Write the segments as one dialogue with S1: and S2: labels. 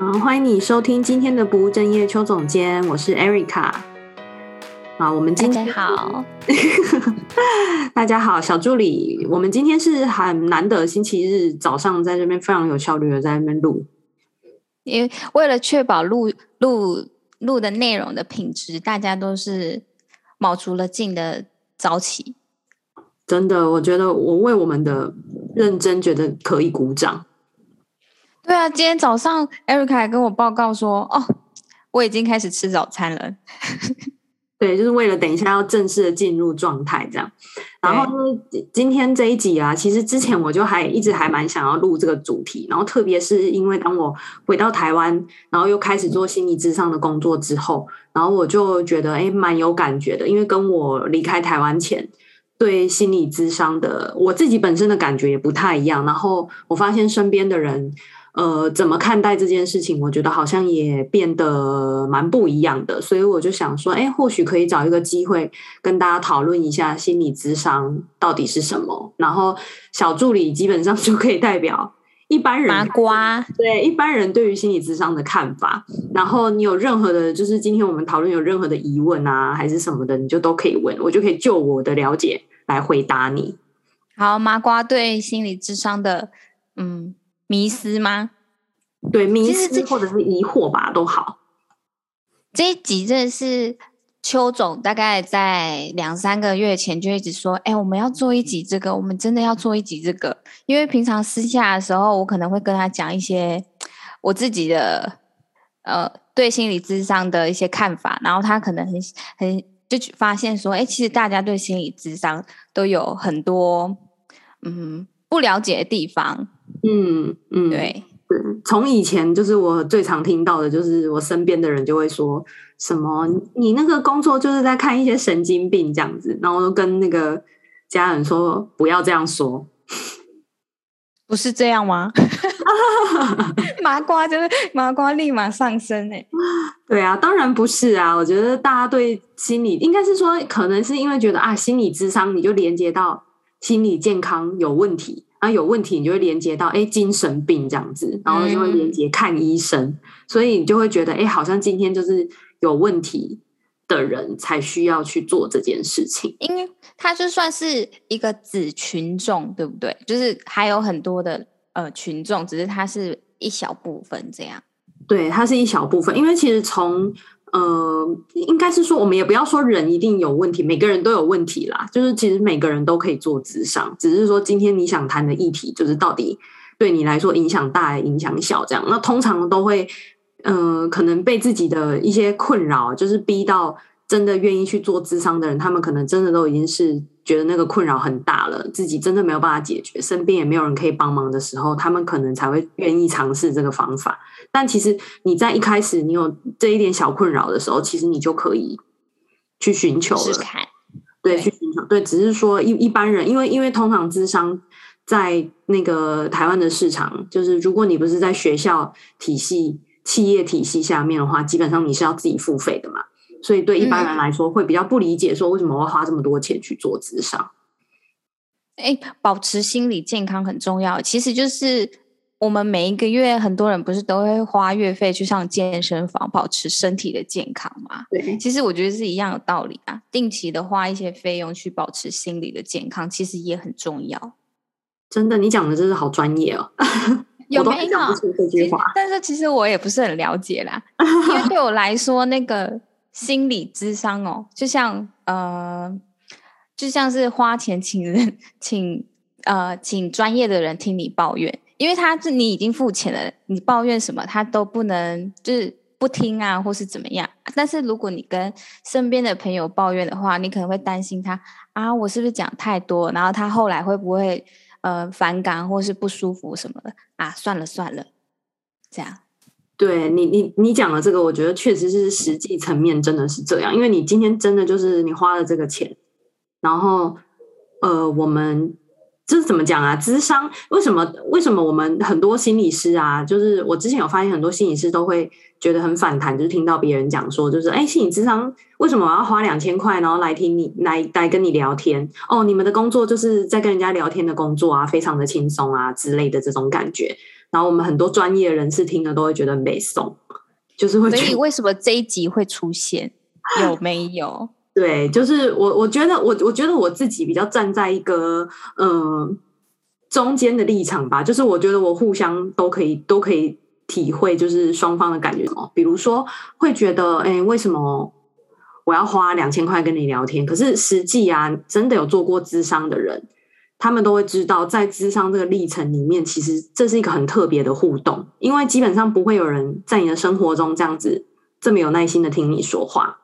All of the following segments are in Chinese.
S1: 好，欢迎你收听今天的不务正业邱总监，我是 Erica。好，我们今天
S2: 好，
S1: 大家好，小助理，我们今天是很难得星期日早上在这边非常有效率的在那边录，
S2: 因为为了确保录录录的内容的品质，大家都是卯足了劲的早起。
S1: 真的，我觉得我为我们的认真觉得可以鼓掌。
S2: 对啊，今天早上 Erica 还跟我报告说：“哦，我已经开始吃早餐了。”
S1: 对，就是为了等一下要正式的进入状态这样。然后呢，今天这一集啊，其实之前我就还一直还蛮想要录这个主题。然后特别是因为当我回到台湾，然后又开始做心理咨商的工作之后，然后我就觉得哎，蛮有感觉的。因为跟我离开台湾前，对心理咨商的我自己本身的感觉也不太一样。然后我发现身边的人。呃，怎么看待这件事情？我觉得好像也变得蛮不一样的，所以我就想说，哎，或许可以找一个机会跟大家讨论一下心理智商到底是什么。然后小助理基本上 就可以代表一般人，
S2: 麻瓜，
S1: 对一般人对于心理智商的看法。然后你有任何的，就是今天我们讨论有任何的疑问啊，还是什么的，你就都可以问，我就可以就我的了解来回答你。
S2: 好，麻瓜对心理智商的，嗯。迷失吗？
S1: 对，迷思或者是疑惑吧，都好。
S2: 这一集真的是邱总大概在两三个月前就一直说：“哎，我们要做一集这个，我们真的要做一集这个。”因为平常私下的时候，我可能会跟他讲一些 我自己的呃对心理智商的一些看法，然后他可能很很就发现说：“哎，其实大家对心理智商都有很多嗯不了解的地方。”
S1: 嗯嗯，
S2: 对，
S1: 从以前就是我最常听到的，就是我身边的人就会说什么，你那个工作就是在看一些神经病这样子，然后跟那个家人说不要这样说，
S2: 不是这样吗？麻瓜就是麻瓜，立马上升哎！
S1: 对啊，当然不是啊，我觉得大家对心理应该是说，可能是因为觉得啊，心理智商你就连接到心理健康有问题。啊，有问题你就会连接到哎，精神病这样子，然后就会连接看医生，嗯、所以你就会觉得哎，好像今天就是有问题的人才需要去做这件事情，
S2: 因为它就算是一个子群众，对不对？就是还有很多的呃群众，只是它是一小部分这样。
S1: 对，它是一小部分，因为其实从。呃，应该是说，我们也不要说人一定有问题，每个人都有问题啦。就是其实每个人都可以做智商，只是说今天你想谈的议题，就是到底对你来说影响大还影响小这样。那通常都会，呃，可能被自己的一些困扰，就是逼到真的愿意去做智商的人，他们可能真的都已经是觉得那个困扰很大了，自己真的没有办法解决，身边也没有人可以帮忙的时候，他们可能才会愿意尝试这个方法。但其实你在一开始你有这一点小困扰的时候，其实你就可以去寻求了。对，去寻求。对，只是说一一般人，因为因为通常智商在那个台湾的市场，就是如果你不是在学校体系、企业体系下面的话，基本上你是要自己付费的嘛。所以对一般人来说，会比较不理解，说为什么我要花这么多钱去做咨商。
S2: 哎，保持心理健康很重要，其实就是。我们每一个月，很多人不是都会花月费去上健身房，保持身体的健康嘛？
S1: 对，
S2: 其实我觉得是一样的道理啊。定期的花一些费用去保持心理的健康，其实也很重要。
S1: 真的，你讲的真是好专业哦。
S2: 有没有？但是其实我也不是很了解啦。因为对我来说，那个心理咨商哦，就像呃，就像是花钱请人，请呃，请专业的人听你抱怨。因为他是你已经付钱了，你抱怨什么他都不能就是不听啊，或是怎么样。但是如果你跟身边的朋友抱怨的话，你可能会担心他啊，我是不是讲太多？然后他后来会不会呃反感或是不舒服什么的啊？算了算了，这样。
S1: 对你你你讲的这个，我觉得确实是实际层面真的是这样，因为你今天真的就是你花了这个钱，然后呃我们。这是怎么讲啊？智商为什么？为什么我们很多心理师啊，就是我之前有发现很多心理师都会觉得很反弹，就是听到别人讲说，就是哎，心理智商为什么我要花两千块，然后来听你来来跟你聊天？哦，你们的工作就是在跟人家聊天的工作啊，非常的轻松啊之类的这种感觉。然后我们很多专业人士听了都会觉得没送，就是会。
S2: 所以为什么这一集会出现？有没有？
S1: 对，就是我，我觉得我，我觉得我自己比较站在一个嗯、呃、中间的立场吧，就是我觉得我互相都可以，都可以体会，就是双方的感觉哦。比如说会觉得，哎，为什么我要花两千块跟你聊天？可是实际啊，真的有做过咨商的人，他们都会知道，在智商这个历程里面，其实这是一个很特别的互动，因为基本上不会有人在你的生活中这样子这么有耐心的听你说话。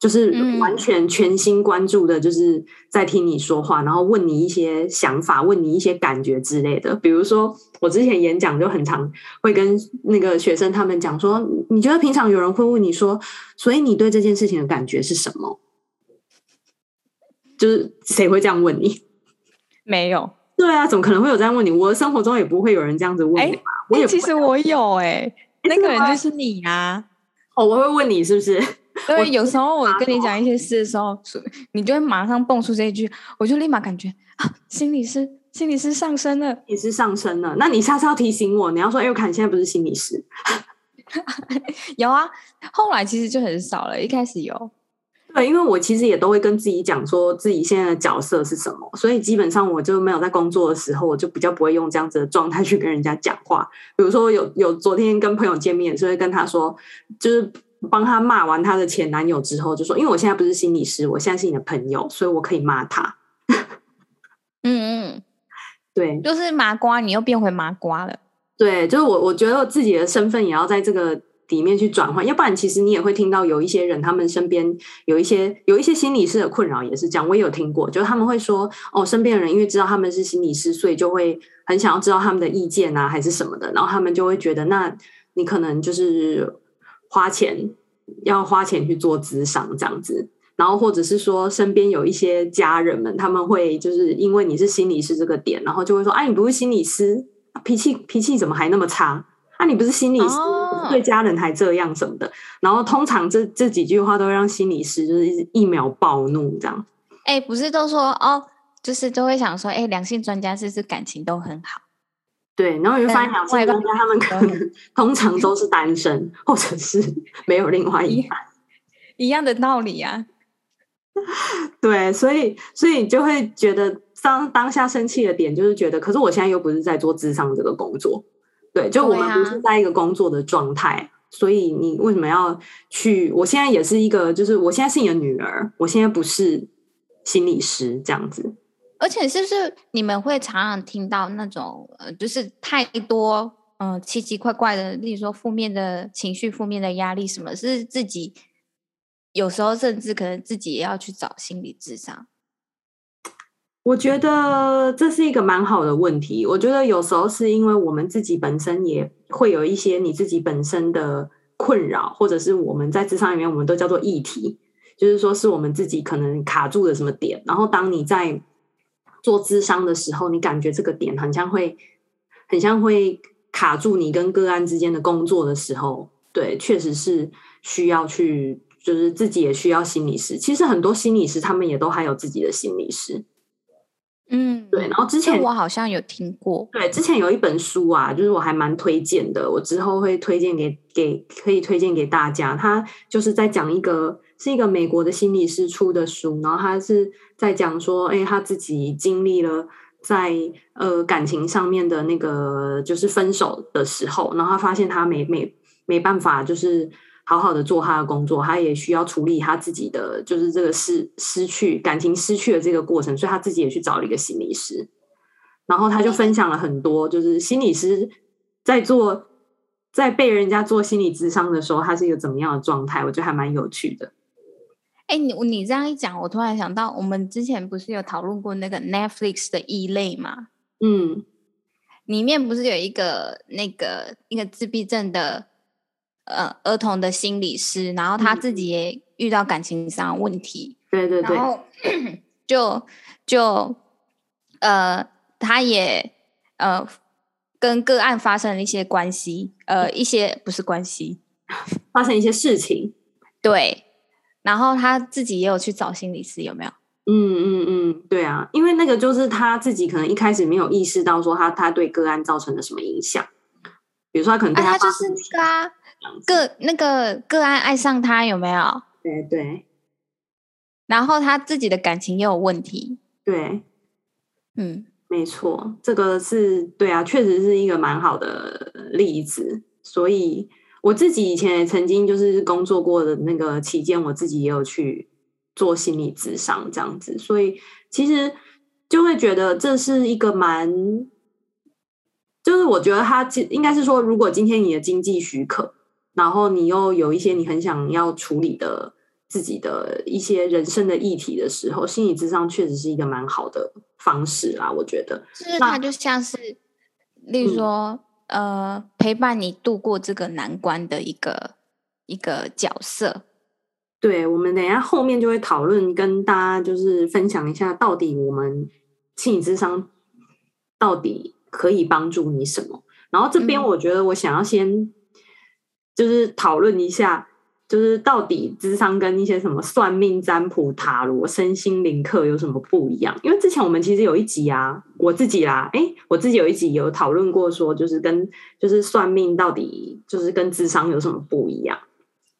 S1: 就是完全全心关注的，就是在听你说话，然后问你一些想法，问你一些感觉之类的。比如说，我之前演讲就很常会跟那个学生他们讲说，你觉得平常有人会问你说，所以你对这件事情的感觉是什么？就是谁会这样问你？
S2: 没有。
S1: 对啊，怎么可能会有这样问你？我的生活中也不会有人这样子问你嘛。我也
S2: 其实我有哎，那个人就是你啊。
S1: 哦，我会问你是不是？
S2: 对，有时候我跟你讲一些事的时候，你就会马上蹦出这一句，我就立马感觉啊，心理师，心理师上升了，
S1: 也是上升了。那你下次要提醒我，你要说，哎，我看你现在不是心理师。
S2: 有啊，后来其实就很少了，一开始有。
S1: 对，因为我其实也都会跟自己讲，说自己现在的角色是什么，所以基本上我就没有在工作的时候，我就比较不会用这样子的状态去跟人家讲话。比如说有有昨天跟朋友见面，所以跟他说，就是。帮他骂完他的前男友之后，就说：“因为我现在不是心理师，我现在是你的朋友，所以我可以骂他。”嗯嗯，对，
S2: 就是麻瓜，你又变回麻瓜了。
S1: 对，就是我，我觉得我自己的身份也要在这个里面去转换，要不然其实你也会听到有一些人，他们身边有一些有一些心理师的困扰也是这样。我也有听过，就是他们会说：“哦，身边的人因为知道他们是心理师，所以就会很想要知道他们的意见啊，还是什么的。”然后他们就会觉得，那你可能就是。花钱要花钱去做咨商这样子，然后或者是说身边有一些家人们，他们会就是因为你是心理师这个点，然后就会说：“哎，你不是心理师，脾气脾气怎么还那么差？啊，你不是心理师，对家人还这样什么的。”然后通常这这几句话都会让心理师就是一秒暴怒这样。
S2: 哎，不是都说哦，就是都会想说：“哎，良性专家是不是感情都很好？”
S1: 对，然后你会发现良性专家他们可能通常都是单身，或者是没有另外一半，
S2: 一样的道理呀、
S1: 啊。对，所以所以你就会觉得当当下生气的点就是觉得，可是我现在又不是在做智商这个工作，对，就我们不是在一个工作的状态，所以你为什么要去？我现在也是一个，就是我现在是你的女儿，我现在不是心理师这样子。
S2: 而且是不是你们会常常听到那种呃，就是太多嗯、呃、奇奇怪怪的，例如说负面的情绪、负面的压力，什么是自己有时候甚至可能自己也要去找心理智商？
S1: 我觉得这是一个蛮好的问题。我觉得有时候是因为我们自己本身也会有一些你自己本身的困扰，或者是我们在咨商里面我们都叫做议题，就是说是我们自己可能卡住了什么点，然后当你在做咨商的时候，你感觉这个点很像会，很像会卡住你跟个案之间的工作的时候，对，确实是需要去，就是自己也需要心理师。其实很多心理师他们也都还有自己的心理师，
S2: 嗯，
S1: 对。然后之前
S2: 我好像有听过，
S1: 对，之前有一本书啊，就是我还蛮推荐的，我之后会推荐给给可以推荐给大家。他就是在讲一个。是一个美国的心理师出的书，然后他是在讲说，哎，他自己经历了在呃感情上面的那个就是分手的时候，然后他发现他没没没办法，就是好好的做他的工作，他也需要处理他自己的就是这个失失去感情失去的这个过程，所以他自己也去找了一个心理师，然后他就分享了很多，就是心理师在做在被人家做心理咨商的时候，他是一个怎么样的状态，我觉得还蛮有趣的。
S2: 哎，你你这样一讲，我突然想到，我们之前不是有讨论过那个 Netflix 的异类吗？
S1: 嗯，
S2: 里面不是有一个那个一个自闭症的呃儿童的心理师，然后他自己也遇到感情上的问题，
S1: 嗯、对对对，
S2: 然后 就就呃，他也呃跟个案发生了一些关系，呃，一些不是关系，
S1: 发生一些事情，
S2: 对。然后他自己也有去找心理师，有没有？
S1: 嗯嗯嗯，嗯，对啊，因为那个就是他自己可能一开始没有意识到说他他对个案造成了什么影响，比如说他可能对他、
S2: 就是那个、啊、个那个个案爱上他有没有？
S1: 对对，
S2: 然后他自己的感情也有问题，
S1: 对，
S2: 嗯，
S1: 没错，这个是对啊，确实是一个蛮好的例子，所以我自己以前也曾经就是工作过的那个期间，我自己也有去。做心理咨商这样子，所以其实就会觉得这是一个蛮，就是我觉得他应该是说，如果今天你的经济许可，然后你又有一些你很想要处理的自己的一些人生的议题的时候，心理智商确实是一个蛮好的方式啦。我觉得，
S2: 就是它就像是，例如说，嗯、呃，陪伴你度过这个难关的一个一个角色。
S1: 对，我们等一下后面就会讨论，跟大家就是分享一下，到底我们心理智商到底可以帮助你什么。然后这边我觉得我想要先就是讨论一下，就是到底智商跟一些什么算命、占卜、塔罗、身心灵课有什么不一样？因为之前我们其实有一集啊，我自己啦，哎，我自己有一集有讨论过，说就是跟就是算命到底就是跟智商有什么不一样。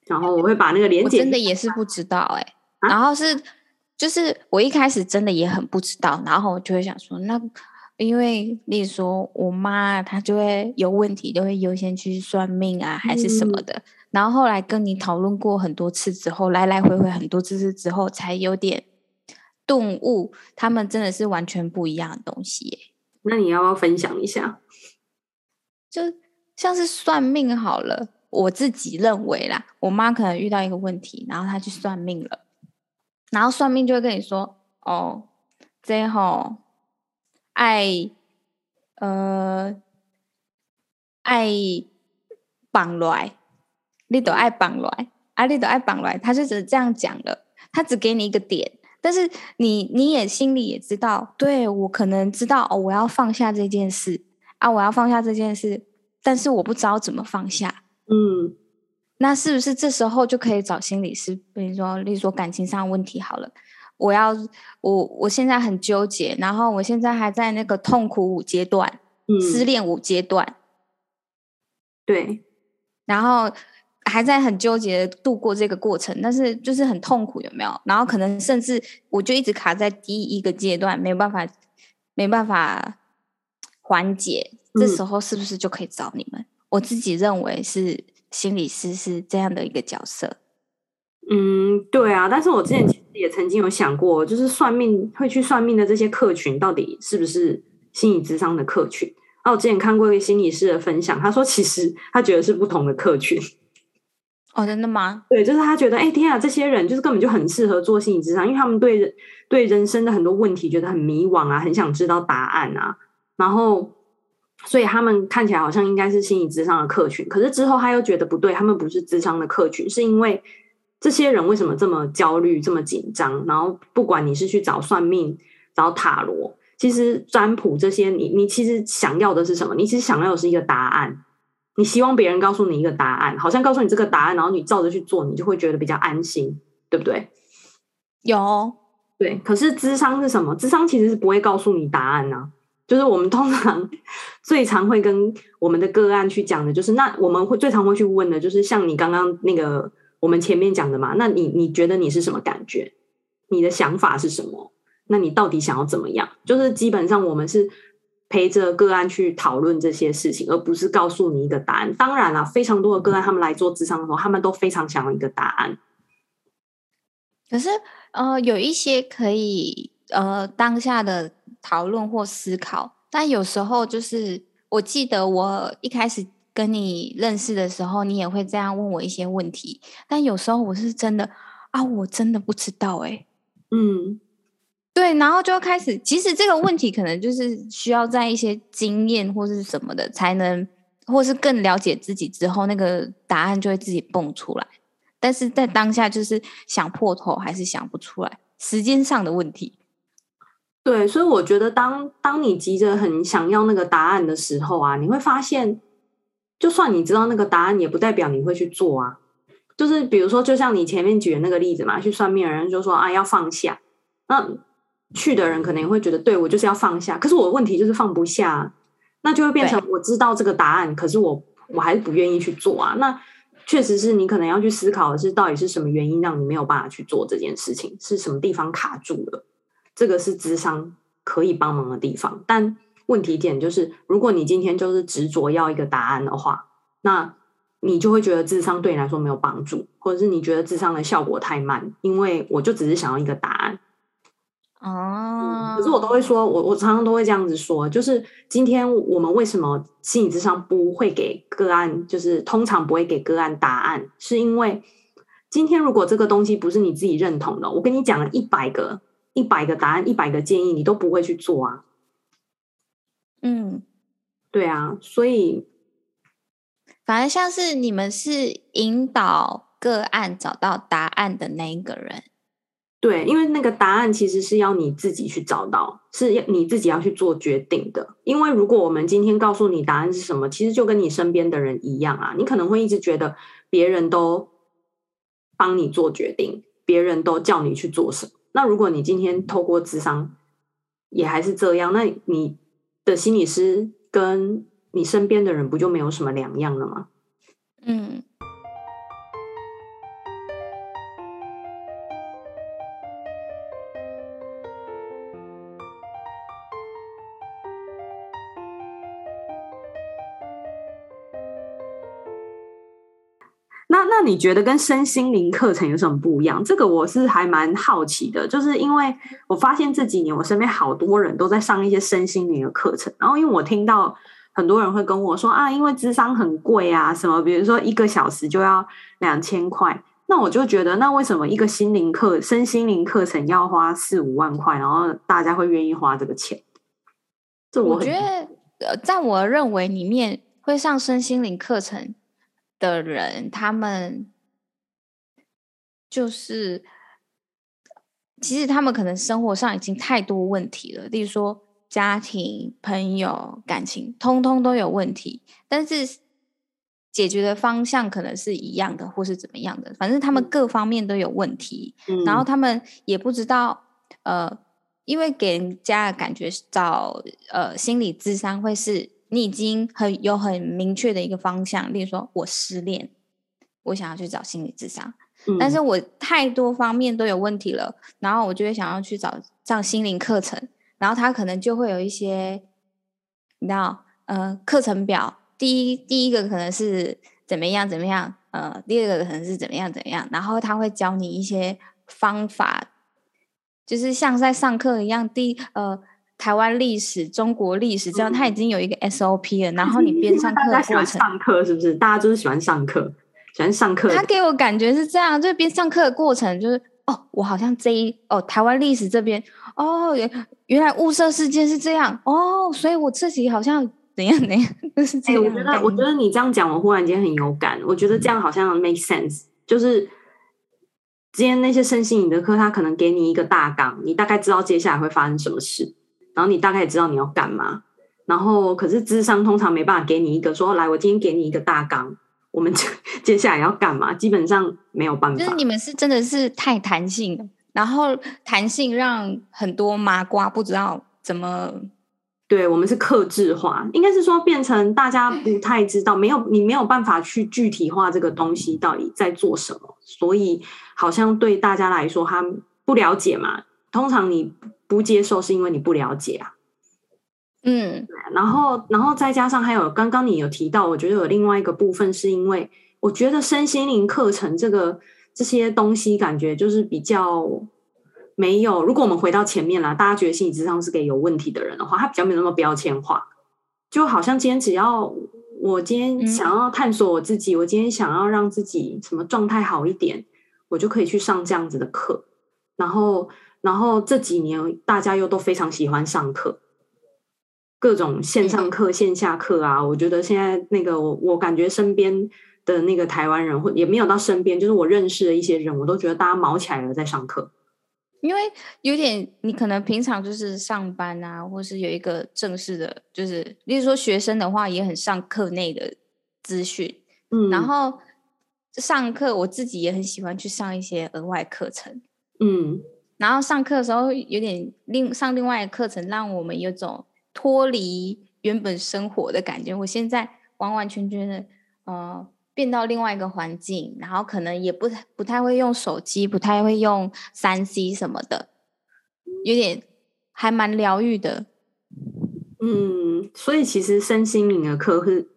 S1: 然后我会把那个连结，
S2: 真的也是不知道哎、欸。啊、然后是，就是我一开始真的也很不知道，然后我就会想说，那因为例如说我妈她就会有问题，就会优先去算命啊，还是什么的。嗯、然后后来跟你讨论过很多次之后，来来回回很多次之后，才有点顿悟，他们真的是完全不一样的东西、耶。
S1: 那你要不要分享一下？
S2: 就像是算命好了。我自己认为啦，我妈可能遇到一个问题，然后她去算命了，然后算命就会跟你说：“哦，这吼爱呃爱绑来，你都爱绑来，啊，你都爱绑来。”他就只是这样讲了，他只给你一个点，但是你你也心里也知道，对，我可能知道哦，我要放下这件事啊，我要放下这件事，但是我不知道怎么放下。
S1: 嗯，
S2: 那是不是这时候就可以找心理师？比如说，例如说感情上问题好了，我要我我现在很纠结，然后我现在还在那个痛苦五阶段，嗯，失恋五阶段，
S1: 对，
S2: 然后还在很纠结度过这个过程，但是就是很痛苦，有没有？然后可能甚至我就一直卡在第一个阶段，没有办法，没办法缓解，这时候是不是就可以找你们？嗯我自己认为是心理师是这样的一个角色。
S1: 嗯，对啊，但是我之前其实也曾经有想过，就是算命会去算命的这些客群，到底是不是心理智商的客群？啊，我之前看过一个心理师的分享，他说其实他觉得是不同的客群。
S2: 哦，真的吗？
S1: 对，就是他觉得，哎，天啊，这些人就是根本就很适合做心理智商，因为他们对人对人生的很多问题觉得很迷惘啊，很想知道答案啊，然后。所以他们看起来好像应该是心理智商的客群，可是之后他又觉得不对，他们不是智商的客群，是因为这些人为什么这么焦虑、这么紧张？然后不管你是去找算命、找塔罗，其实占卜这些，你你其实想要的是什么？你其实想要的是一个答案，你希望别人告诉你一个答案，好像告诉你这个答案，然后你照着去做，你就会觉得比较安心，对不对？
S2: 有，
S1: 对。可是智商是什么？智商其实是不会告诉你答案呢、啊。就是我们通常最常会跟我们的个案去讲的，就是那我们会最常会去问的，就是像你刚刚那个我们前面讲的嘛，那你你觉得你是什么感觉？你的想法是什么？那你到底想要怎么样？就是基本上我们是陪着个案去讨论这些事情，而不是告诉你一个答案。当然了，非常多的个案他们来做咨商的时候，他们都非常想要一个答案。
S2: 可是呃，有一些可以呃当下的。讨论或思考，但有时候就是，我记得我一开始跟你认识的时候，你也会这样问我一些问题。但有时候我是真的啊，我真的不知道哎、欸，
S1: 嗯，
S2: 对，然后就开始，其实这个问题可能就是需要在一些经验或是什么的才能，或是更了解自己之后，那个答案就会自己蹦出来。但是在当下就是想破头还是想不出来，时间上的问题。
S1: 对，所以我觉得当当你急着很想要那个答案的时候啊，你会发现，就算你知道那个答案，也不代表你会去做啊。就是比如说，就像你前面举的那个例子嘛，去算命的人就说啊，要放下。那去的人可能也会觉得，对，我就是要放下，可是我的问题就是放不下，那就会变成我知道这个答案，可是我我还是不愿意去做啊。那确实是你可能要去思考的是，到底是什么原因让你没有办法去做这件事情，是什么地方卡住了？这个是智商可以帮忙的地方，但问题点就是，如果你今天就是执着要一个答案的话，那你就会觉得智商对你来说没有帮助，或者是你觉得智商的效果太慢，因为我就只是想要一个答案。
S2: 哦、嗯，
S1: 可是我都会说，我我常常都会这样子说，就是今天我们为什么心理智商不会给个案，就是通常不会给个案答案，是因为今天如果这个东西不是你自己认同的，我跟你讲了一百个一百个答案，一百个建议，你都不会去做啊。
S2: 嗯，
S1: 对啊，所以
S2: 反而像是你们是引导个案找到答案的那一个人。
S1: 对，因为那个答案其实是要你自己去找到，是要你自己要去做决定的。因为如果我们今天告诉你答案是什么，其实就跟你身边的人一样啊，你可能会一直觉得别人都帮你做决定，别人都叫你去做什么。那如果你今天透过智商也还是这样，那你的心理师跟你身边的人不就没有什么两样了吗？
S2: 嗯。
S1: 你觉得跟身心灵课程有什么不一样？这个我是还蛮好奇的，就是因为我发现这几年我身边好多人都在上一些身心灵的课程，然后因为我听到很多人会跟我说啊，因为智商很贵啊，什么比如说一个小时就要两千块，那我就觉得那为什么一个心灵课、身心灵课程要花四五万块，然后大家会愿意花这个钱？这我，
S2: 我觉得，呃，在我认为里面会上身心灵课程。的人，他们就是，其实他们可能生活上已经太多问题了，例如说家庭、朋友、感情，通通都有问题，但是解决的方向可能是一样的，或是怎么样的，反正他们各方面都有问题，
S1: 嗯、
S2: 然后他们也不知道，呃，因为给人家的感觉找呃心理智商会是。你已经很有很明确的一个方向，例如说我失恋，我想要去找心理智商，嗯，但是我太多方面都有问题了，然后我就会想要去找上心灵课程，然后他可能就会有一些，你知道，呃，课程表，第一第一个可能是怎么样怎么样，呃，第二个可能是怎么样怎么样，然后他会教你一些方法，就是像在上课一样，第呃。台湾历史、中国历史，这样他已经有一个 SOP 了。嗯、然后你边上课的过程，
S1: 上课是不是？大家就是喜欢上课，喜欢上课。
S2: 他给我感觉是这样，就是边上课的过程，就是哦，我好像这一哦，台湾历史这边哦，原原来雾社事件是这样哦，所以我自己好像怎样怎样，就是这样、欸。
S1: 我觉得，我觉得你这样讲，我忽然间很有感。我觉得这样好像 make sense，就是今天那些身心灵的课，他可能给你一个大纲，你大概知道接下来会发生什么事。然后你大概也知道你要干嘛，然后可是智商通常没办法给你一个说，来，我今天给你一个大纲，我们 接下来要干嘛？基本上没有办法。
S2: 就是你们是真的是太弹性了，然后弹性让很多麻瓜不知道怎么。
S1: 对，我们是克制化，应该是说变成大家不太知道，没有你没有办法去具体化这个东西到底在做什么，所以好像对大家来说他不了解嘛。通常你。不接受是因为你不了解啊，
S2: 嗯，
S1: 然后，然后再加上还有刚刚你有提到，我觉得有另外一个部分是因为我觉得身心灵课程这个这些东西感觉就是比较没有。如果我们回到前面啦，大家觉得心理智商是给有问题的人的话，他比较没有那么标签化，就好像今天只要我今天想要探索我自己，嗯，我今天想要让自己什么状态好一点，我就可以去上这样子的课，然后。然后这几年大家又都非常喜欢上课，各种线上课、线下课啊。我觉得现在那个我，我感觉身边的那个台湾人，或也没有到身边，就是我认识的一些人，我都觉得大家毛起来了在上课。
S2: 因为有点，你可能平常就是上班啊，或是有一个正式的，就是例如说学生的话，也很上课内的资讯。嗯，然后上课我自己也很喜欢去上一些额外课程。
S1: 嗯。
S2: 然后上课的时候有点另上另外一个课程，让我们有种脱离原本生活的感觉。我现在完完全全的呃变到另外一个环境，然后可能也不不太会用手机，不太会用三 C 什么的，有点还蛮疗愈的。
S1: 嗯，所以其实身心灵的课是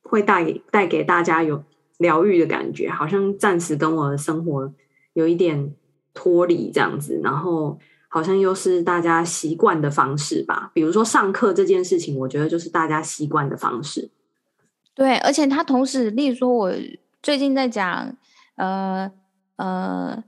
S1: 会带给带给大家有疗愈的感觉，好像暂时跟我的生活有一点脱离这样子，然后好像又是大家习惯的方式吧。比如说上课这件事情，我觉得就是大家习惯的方式。
S2: 对，而且他同时，例如说，我最近在讲，呃呃。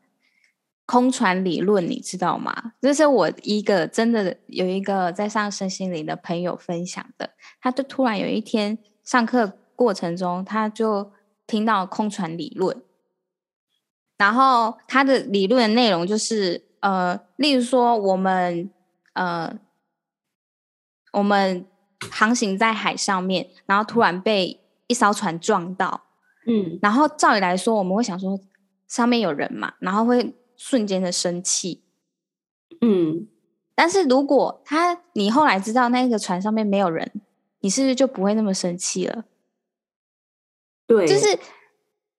S2: 空船理论你知道吗？这是我一个真的有一个在上身心灵的朋友分享的。他就突然有一天上课过程中，他就听到空船理论，然后它的理论的内容就是呃，例如说我们呃，我们航行在海上面，然后突然被一艘船撞到，嗯，然后照理来说我们会想说上面有人嘛，然后会。瞬间的生气，嗯，但是如果他你后来知道那个船上面没有人，你是不是就不会那么生气了？
S1: 对，
S2: 就是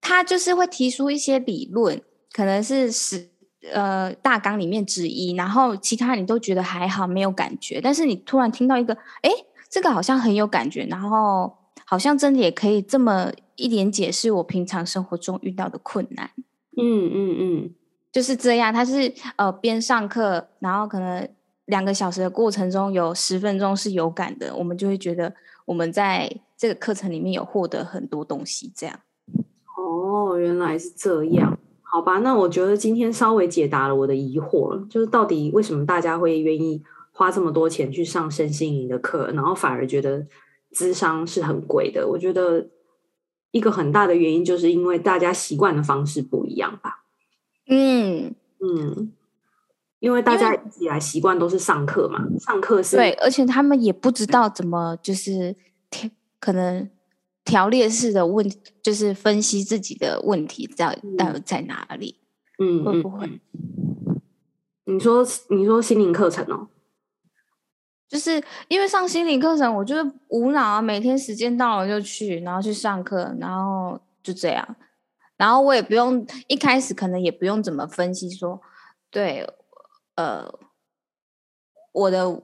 S2: 他就是会提出一些理论，可能是十呃大纲里面之一，然后其他你都觉得还好没有感觉，但是你突然听到一个，哎，这个好像很有感觉，然后好像真的也可以这么一点解释我平常生活中遇到的困难。
S1: 嗯嗯嗯。嗯
S2: 就是这样，他是呃边上课，然后可能两个小时的过程中有十分钟是有感的，我们就会觉得我们在这个课程里面有获得很多东西。这样
S1: 哦，原来是这样，好吧？那我觉得今天稍微解答了我的疑惑了，就是到底为什么大家会愿意花这么多钱去上身心灵的课，然后反而觉得智商是很贵的？我觉得一个很大的原因就是因为大家习惯的方式不一样吧。
S2: 嗯
S1: 嗯，因为大家一直以来习惯都是上课嘛，上课是
S2: 对，而且他们也不知道怎么就是调，可能条列式的问，就是分析自己的问题在到底在哪里，
S1: 嗯，
S2: 会不会？
S1: 你说你说心灵课程哦，
S2: 就是因为上心灵课程，我就是无脑啊，每天时间到了就去，然后去上课，然后就这样。然后我也不用一开始可能也不用怎么分析说，对，呃，我的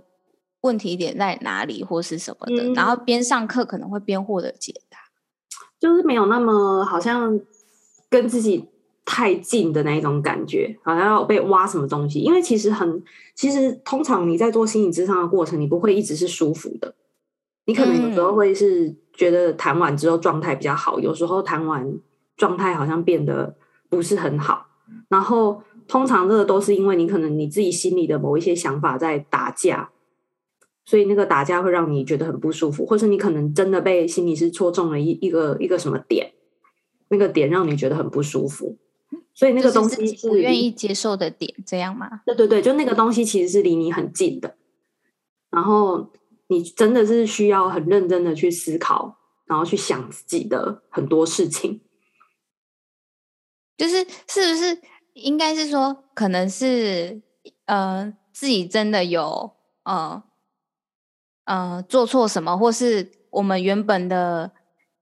S2: 问题点在哪里或是什么的。嗯、然后边上课可能会边获得解答，
S1: 就是没有那么好像跟自己太近的那一种感觉，好像要被挖什么东西。因为其实很，其实通常你在做心理咨商的过程，你不会一直是舒服的，你可能有时候会是觉得谈完之后状态比较好，嗯、有时候谈完。状态好像变得不是很好，然后通常这个都是因为你可能你自己心里的某一些想法在打架，所以那个打架会让你觉得很不舒服，或是你可能真的被心理师戳中了一一个一个什么点，那个点让你觉得很不舒服，所以那个东西是不
S2: 愿意接受的点，这样吗？
S1: 对对对，就那个东西其实是离你很近的，然后你真的是需要很认真的去思考，然后去想自己的很多事情。
S2: 就是是不是应该是说，可能是呃自己真的有呃呃做错什么，或是我们原本的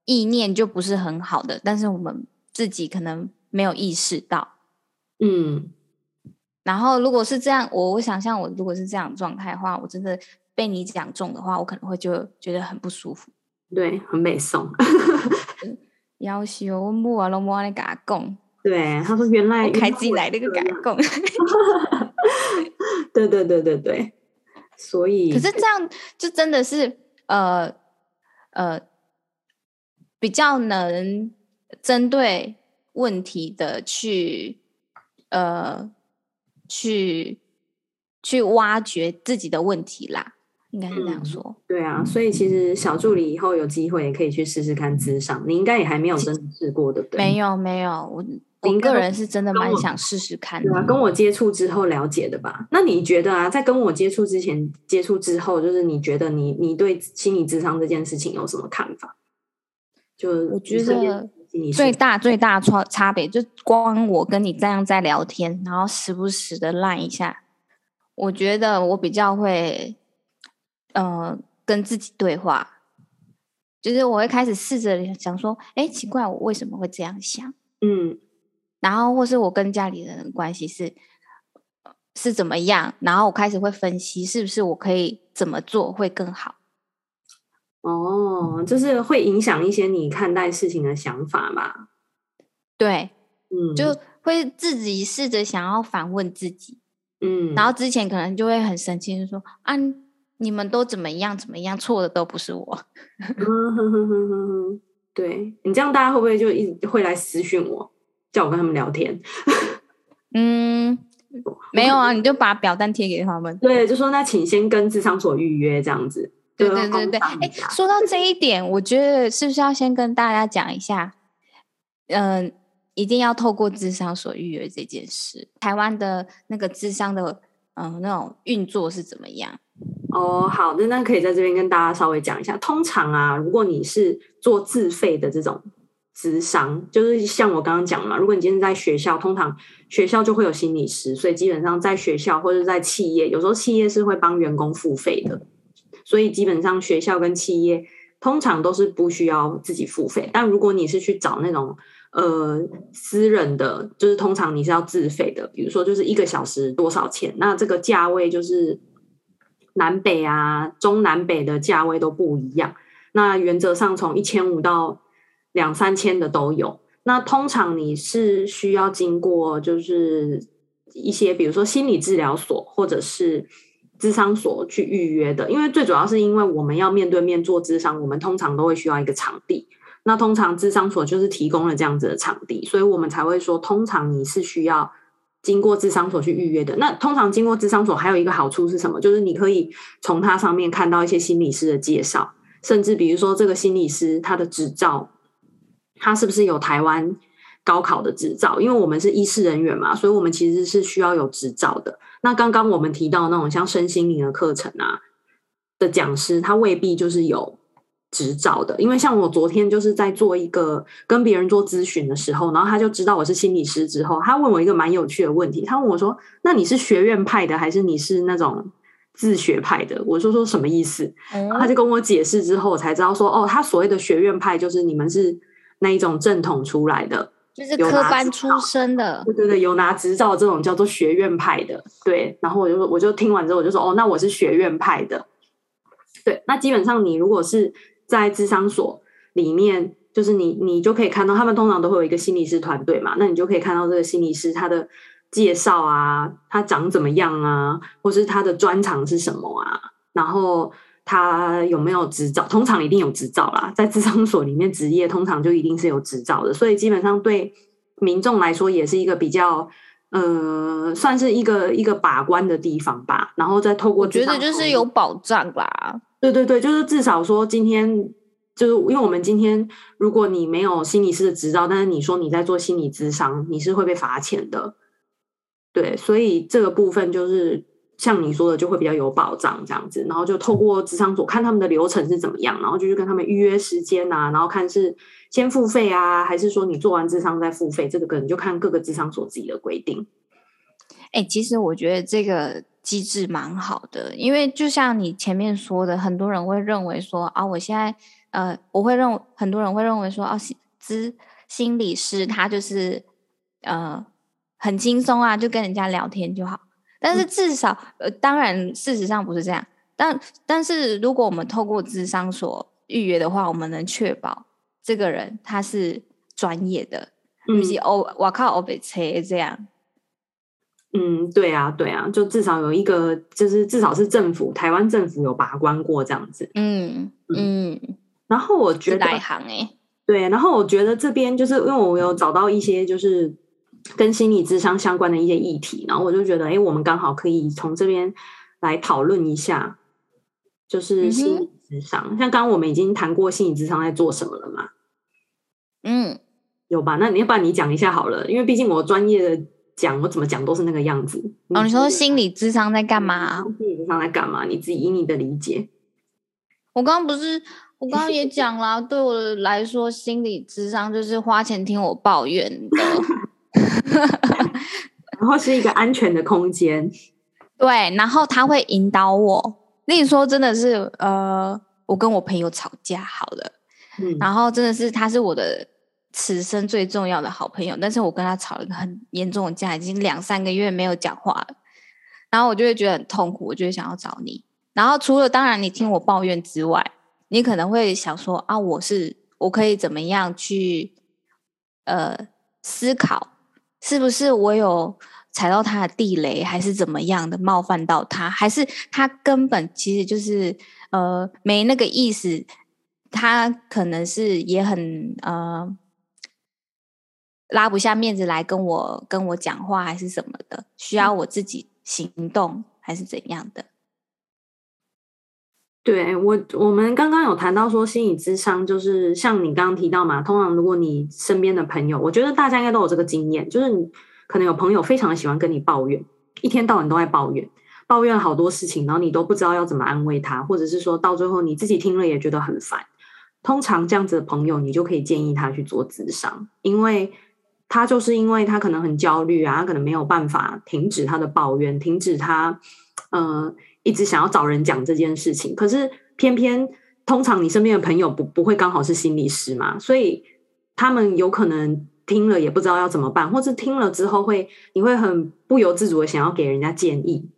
S2: 意念就不是很好的，但是我们自己可能没有意识到。
S1: 嗯，
S2: 然后如果是这样，我我想象我如果是这样状态的话，我真的被你讲中的话，我可能会就觉得很不舒服。
S1: 对，很美颂。
S2: 要求我母啊，拢无安尼甲我讲。
S1: 对，他说原来
S2: 开机来那个改供，
S1: 对对对对对，所以
S2: 可是这样就真的是呃呃比较能针对问题的去呃去去挖掘自己的问题啦，应该是这样说。
S1: 嗯、对啊，所以其实小助理以后有机会也可以去试试看咨商，你应该也还没有真的试过，对不对？
S2: 没有没有我。我个人是真的蛮想试试看的，
S1: 对啊，跟我接触之后了解的吧？那你觉得啊，在跟我接触之前、接触之后，就是你觉得你你对心理智商这件事情有什么看法？就
S2: 我觉得最大最大差差别，就光我跟你这样在聊天，然后时不时的赖一下，我觉得我比较会，呃，跟自己对话，就是我会开始试着想说，哎，奇怪，我为什么会这样想？
S1: 嗯，
S2: 然后或是我跟家里人的关系是是怎么样，然后我开始会分析，是不是我可以怎么做会更好。
S1: 哦，就是会影响一些你看待事情的想法吧？
S2: 对，
S1: 嗯，
S2: 就会自己试着想要反问自己，
S1: 嗯，
S2: 然后之前可能就会很生气，就说啊，你们都怎么样怎么样，错的都不是我。
S1: 嗯哼哼哼哼哼，对，你这样，大家会不会就一直会来私讯我，叫我跟他们聊天？
S2: 嗯，没有啊，你就把表单贴给他们，
S1: 对，就说那请先跟智商所预约这样子。
S2: 对对对对，哎，说到这一点，我觉得是不是要先跟大家讲一下，嗯、呃，一定要透过智商所预约这件事。台湾的那个智商的，嗯、呃，那种运作是怎么样？
S1: 哦，好那，那可以在这边跟大家稍微讲一下。通常啊，如果你是做自费的这种咨商，就是像我刚刚讲嘛，如果你今天在学校，通常学校就会有心理师，所以基本上在学校或者在企业，有时候企业是会帮员工付费的。所以基本上学校跟企业通常都是不需要自己付费，但如果你是去找那种呃私人的，就是通常你是要自费的，比如说就是一个小时多少钱，那这个价位就是南北啊、中南北的价位都不一样。那原则上从一千五到两三千的都有。那通常你是需要经过就是一些比如说心理治疗所或者是。智商所去预约的，因为最主要是因为我们要面对面做咨商，我们通常都会需要一个场地。那通常智商所就是提供了这样子的场地，所以我们才会说，通常你是需要经过智商所去预约的。那通常经过智商所还有一个好处是什么？就是你可以从它上面看到一些心理师的介绍，甚至比如说这个心理师他的执照，他是不是有台湾高考的执照？因为我们是医师人员嘛，所以我们其实是需要有执照的。那刚刚我们提到那种像身心灵的课程啊的讲师，他未必就是有执照的，因为像我昨天就是在做一个跟别人做咨询的时候，然后他就知道我是心理师之后，他问我一个蛮有趣的问题，他问我说：“那你是学院派的还是你是那种自学派的？”我说说什么意思？他就跟我解释之后，我才知道说哦，他所谓的学院派就是你们是那一种正统出来的。
S2: 就是科班出身的，
S1: 对对对，有拿执照这种叫做学院派的，对。然后我就我就听完之后，我就说哦，那我是学院派的。对，那基本上你如果是在智商所里面，就是你你就可以看到，他们通常都会有一个心理师团队嘛，那你就可以看到这个心理师他的介绍啊，他长怎么样啊，或是他的专长是什么啊，然后。他有没有执照？通常一定有执照啦，在智商所里面执业，通常就一定是有执照的，所以基本上对民众来说也是一个比较，呃，算是一个一个把关的地方吧。然后再透过，
S2: 觉得就是有保障啦。
S1: 对对对，就是至少说今天，就是因为我们今天，如果你没有心理师的执照，但是你说你在做心理咨商，你是会被罚钱的。对，所以这个部分就是。像你说的，就会比较有保障这样子，然后就透过咨商所看他们的流程是怎么样，然后就去跟他们预约时间啊，然后看是先付费啊，还是说你做完智商再付费，这个可能就看各个咨商所自己的规定。
S2: 哎、其实我觉得这个机制蛮好的，因为就像你前面说的，很多人会认为说啊，我现在呃，我会认很多人会认为说啊，咨心理师他就是呃很轻松啊，就跟人家聊天就好。但是至少，呃，当然，事实上不是这样。但但是，如果我们透过智商所预约的话，我们能确保这个人他是专业的，不是欧，我靠，我被车这样。
S1: 嗯，对啊，对啊，就至少有一个，就是至少是政府，台湾政府有把关过这样子。
S2: 嗯嗯。
S1: 然后我觉得，对，然后我觉得这边就是因为我有找到一些就是。跟心理智商相关的一些议题，然后我就觉得，哎，我们刚好可以从这边来讨论一下，就是心理智商。嗯、像刚刚我们已经谈过心理智商在做什么了嘛？
S2: 嗯，
S1: 有吧？那你要不然你讲一下好了，因为毕竟我专业的讲，我怎么讲都是那个样子。
S2: 哦，你说心理智商在干嘛？
S1: 心理智商在干嘛？你自己以你的理解。
S2: 我刚刚不是。我刚刚也 讲了，对我来说，心理智商就是花钱听我抱怨的，
S1: 然后是一个安全的空间。
S2: 对，然后他会引导我。例如说，真的是呃，我跟我朋友吵架好了，嗯，然后真的是他是我的此生最重要的好朋友，但是我跟他吵了一个很严重的架，已经两三个月没有讲话了，然后我就会觉得很痛苦，我就会想要找你。然后除了当然你听我抱怨之外，你可能会想说啊，我是我可以怎么样去呃思考，是不是我有踩到他的地雷，还是怎么样的冒犯到他，还是他根本其实就是呃没那个意思，他可能是也很呃拉不下面子来跟我跟我讲话，还是什么的，需要我自己行动，还是怎样的？
S1: 对我，我们刚刚有谈到说，心理咨商就是像你刚刚提到嘛。通常如果你身边的朋友，我觉得大家应该都有这个经验，就是你可能有朋友非常喜欢跟你抱怨，一天到晚都在抱怨，抱怨好多事情，然后你都不知道要怎么安慰他，或者是说到最后你自己听了也觉得很烦。通常这样子的朋友，你就可以建议他去做咨商，因为他就是因为他可能很焦虑啊，他可能没有办法停止他的抱怨，停止他，呃。一直想要找人讲这件事情，可是偏偏通常你身边的朋友不不会刚好是心理师嘛，所以他们有可能听了也不知道要怎么办，或是听了之后会你会很不由自主的想要给人家建议，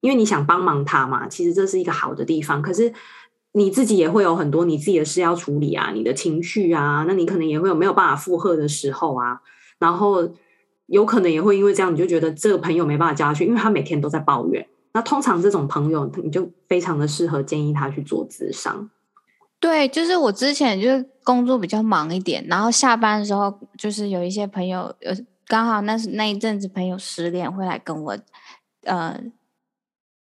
S1: 因为你想帮忙他嘛，其实这是一个好的地方，可是你自己也会有很多你自己的事要处理啊，你的情绪啊，那你可能也会有没有办法负荷的时候啊，然后有可能也会因为这样你就觉得这个朋友没办法加下去，因为他每天都在抱怨。那通常这种朋友，你就非常的适合建议他去做咨商。
S2: 对，就是我之前就是工作比较忙一点，然后下班的时候，就是有一些朋友，呃，刚好那是那一阵子朋友失恋，会来跟我，呃，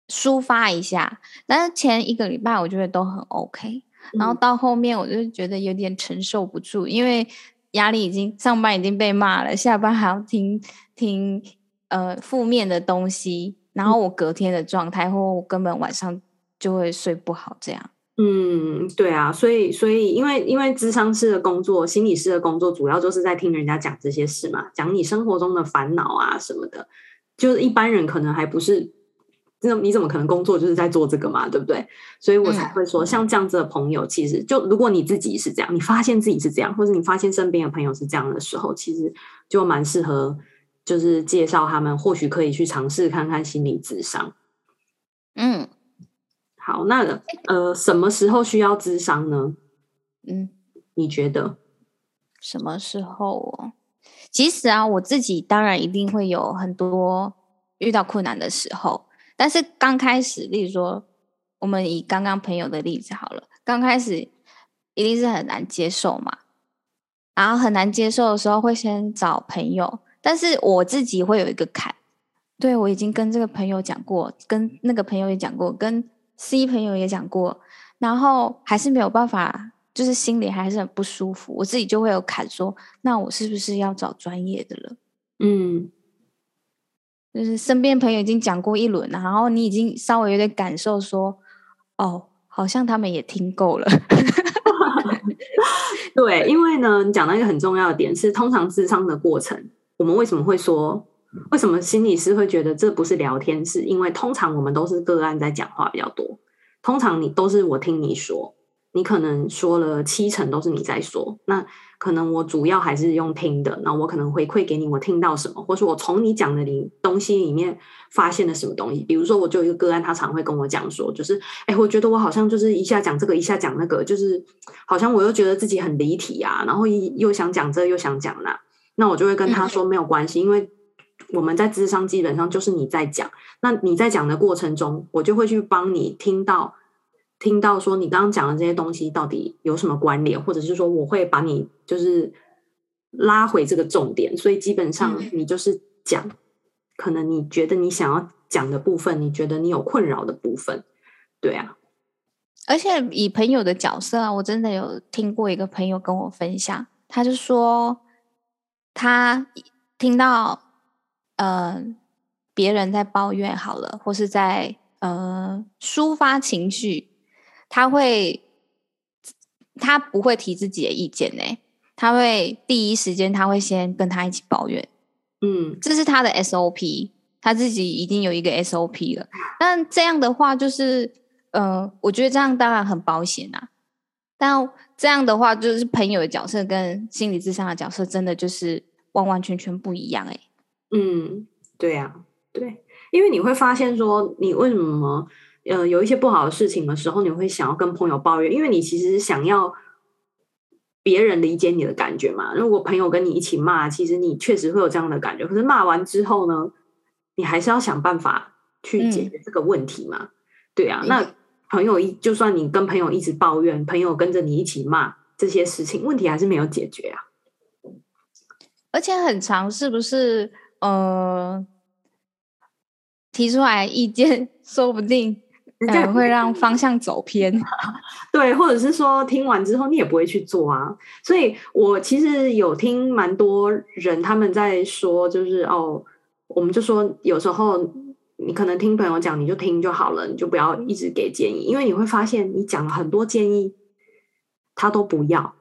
S2: 抒发一下。但是前一个礼拜我觉得都很 OK，然后到后面我就觉得有点承受不住，因为压力已经上班已经被骂了，下班还要听听呃负面的东西。然后我隔天的状态，或我根本晚上就会睡不好，这样。
S1: 嗯，对啊，所以所以因为因为智商师的工作，心理师的工作，主要就是在听人家讲这些事嘛，讲你生活中的烦恼啊什么的。就是一般人可能还不是，那你怎么可能工作就是在做这个嘛，对不对？所以我才会说，像这样子的朋友，其实就如果你自己是这样，你发现自己是这样，或者你发现身边的朋友是这样的时候，其实就蛮适合。就是介绍他们，或许可以去尝试看看心理智商。
S2: 嗯，
S1: 好，那呃，什么时候需要智商呢？
S2: 嗯，
S1: 你觉得
S2: 什么时候哦？其实啊，我自己当然一定会有很多遇到困难的时候，但是刚开始，例如说，我们以刚刚朋友的例子好了，刚开始一定是很难接受嘛，然后很难接受的时候，会先找朋友。但是我自己会有一个坎，对，我已经跟这个朋友讲过，跟那个朋友也讲过，跟 C 朋友也讲过，然后还是没有办法，就是心里还是很不舒服。我自己就会有坎，说那我是不是要找专业的了？
S1: 嗯，
S2: 就是身边朋友已经讲过一轮了，然后你已经稍微有点感受说，哦，好像他们也听够了。
S1: 对，因为呢，你讲到一个很重要的点是，通常智商的过程。我们为什么会说，为什么心理师会觉得这不是聊天？是因为通常我们都是个案在讲话比较多。通常你都是我听你说，你可能说了七成都是你在说，那可能我主要还是用听的。那我可能回馈给你，我听到什么，或是我从你讲的里东西里面发现了什么东西。比如说，我就有一个个案，他常会跟我讲说，就是哎，我觉得我好像就是一下讲这个，一下讲那个，就是好像我又觉得自己很离题啊，然后又想讲这，又想讲那。那我就会跟他说没有关系，因为我们在智商基本上就是你在讲，那你在讲的过程中，我就会去帮你听到，听到说你刚刚讲的这些东西到底有什么关联，或者是说我会把你就是拉回这个重点，所以基本上你就是讲，可能你觉得你想要讲的部分，你觉得你有困扰的部分，对啊，
S2: 而且以朋友的角色啊，我真的有听过一个朋友跟我分享，他就说。他听到呃别人在抱怨好了，或是在呃抒发情绪，他会他不会提自己的意见呢，他会第一时间他会先跟他一起抱怨，
S1: 嗯，
S2: 这是他的 SOP，他自己已经有一个 SOP 了。但这样的话，就是呃，我觉得这样当然很保险啊。但这样的话，就是朋友的角色跟心理智商的角色，真的就是完完全全不一样哎。
S1: 嗯，对呀、啊，对，因为你会发现说，你为什么呃有一些不好的事情的时候，你会想要跟朋友抱怨，因为你其实想要别人理解你的感觉嘛。如果朋友跟你一起骂，其实你确实会有这样的感觉。可是骂完之后呢，你还是要想办法去解决这个问题嘛。嗯、对啊，那。朋友一，就算你跟朋友一直抱怨，朋友跟着你一起骂这些事情，问题还是没有解决啊。
S2: 而且很长，是不是？呃，提出来意见，说不定呃会让方向走偏。
S1: 对，或者是说听完之后你也不会去做啊。所以我其实有听蛮多人他们在说，就是哦，我们就说有时候。你可能听朋友讲，你就听就好了，你就不要一直给建议，因为你会发现你讲了很多建议，他都不要，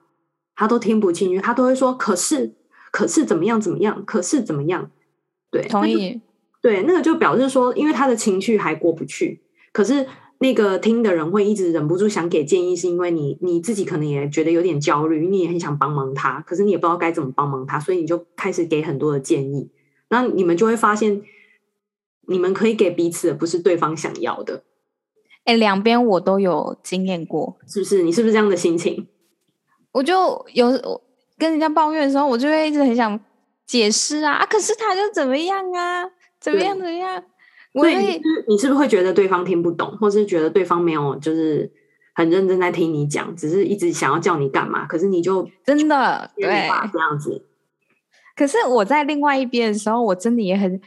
S1: 他都听不进去，他都会说“可是，可是怎么样怎么样，可是怎么样”，对，
S2: 同意，
S1: 对，那个就表示说，因为他的情绪还过不去，可是那个听的人会一直忍不住想给建议，是因为你你自己可能也觉得有点焦虑，你也很想帮忙他，可是你也不知道该怎么帮忙他，所以你就开始给很多的建议，那你们就会发现。你们可以给彼此的不是对方想要的，
S2: 哎、欸，两边我都有经验过，
S1: 是不是？你是不是这样的心情？
S2: 我就有跟人家抱怨的时候，我就会一直很想解释啊，啊，可是他就怎么样啊，怎么样怎么样？所以
S1: 你，你是不是会觉得对方听不懂，或是觉得对方没有就是很认真在听你讲，只是一直想要叫你干嘛？可是你就
S2: 真的对
S1: 这样子。
S2: 可是我在另外一边的时候，我真的也很，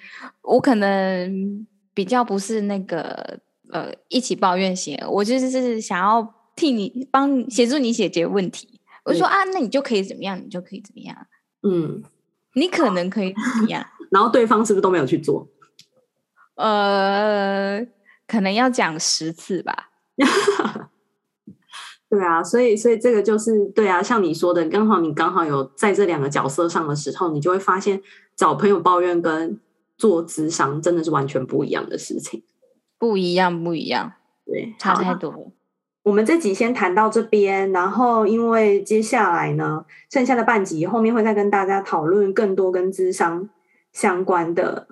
S2: 我可能比较不是那个呃一起抱怨型，我就是想要替你帮协助你解决问题。我就说啊，那你就可以怎么样，你就可以怎么样。
S1: 嗯，
S2: 你可能可以怎么样？
S1: 然后对方是不是都没有去做？
S2: 呃，可能要讲十次吧。
S1: 对啊，所以所以这个就是对啊，像你说的，刚好你刚好有在这两个角色上的时候，你就会发现找朋友抱怨跟做智商真的是完全不一样的事情，
S2: 不一样，不一样，
S1: 对，
S2: 差太多。
S1: 我们这集先谈到这边，然后因为接下来呢，剩下的半集后面会再跟大家讨论更多跟智商相关的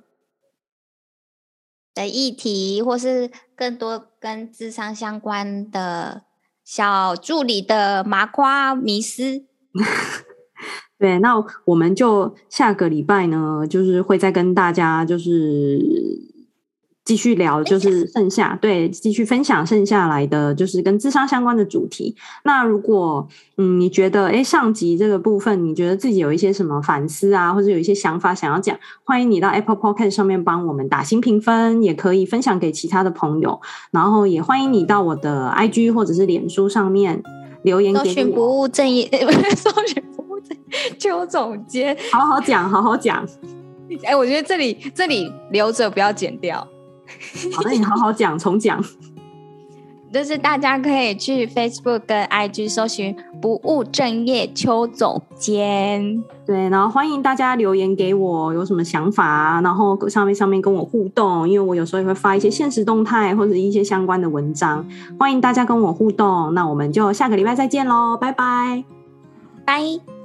S2: 的议题，或是更多跟智商相关的。小助理的麻瓜迷思，
S1: 对，那我们就下个礼拜呢，就是会再跟大家就是。继续聊，就是剩下对，继续分享剩下来的就是跟智商相关的主题。那如果嗯，你觉得诶上集这个部分，你觉得自己有一些什么反思啊，或者有一些想法想要讲，欢迎你到 Apple Podcast 上面帮我们打新评分，也可以分享给其他的朋友。然后也欢迎你到我的 IG 或者是脸书上面留言给我。
S2: 搜寻不务正业，搜寻不务正业邱总监，
S1: 好好讲，好好讲。
S2: 哎，我觉得这里这里留着，不要剪掉。
S1: 好，那你好好讲，重讲。
S2: 就是大家可以去 Facebook 跟 IG 搜寻“不务正业邱总监”，
S1: 对，然后欢迎大家留言给我，有什么想法啊，然后上面上面跟我互动，因为我有时候也会发一些现实动态或者一些相关的文章，欢迎大家跟我互动。那我们就下个礼拜再见喽，拜拜，
S2: 拜。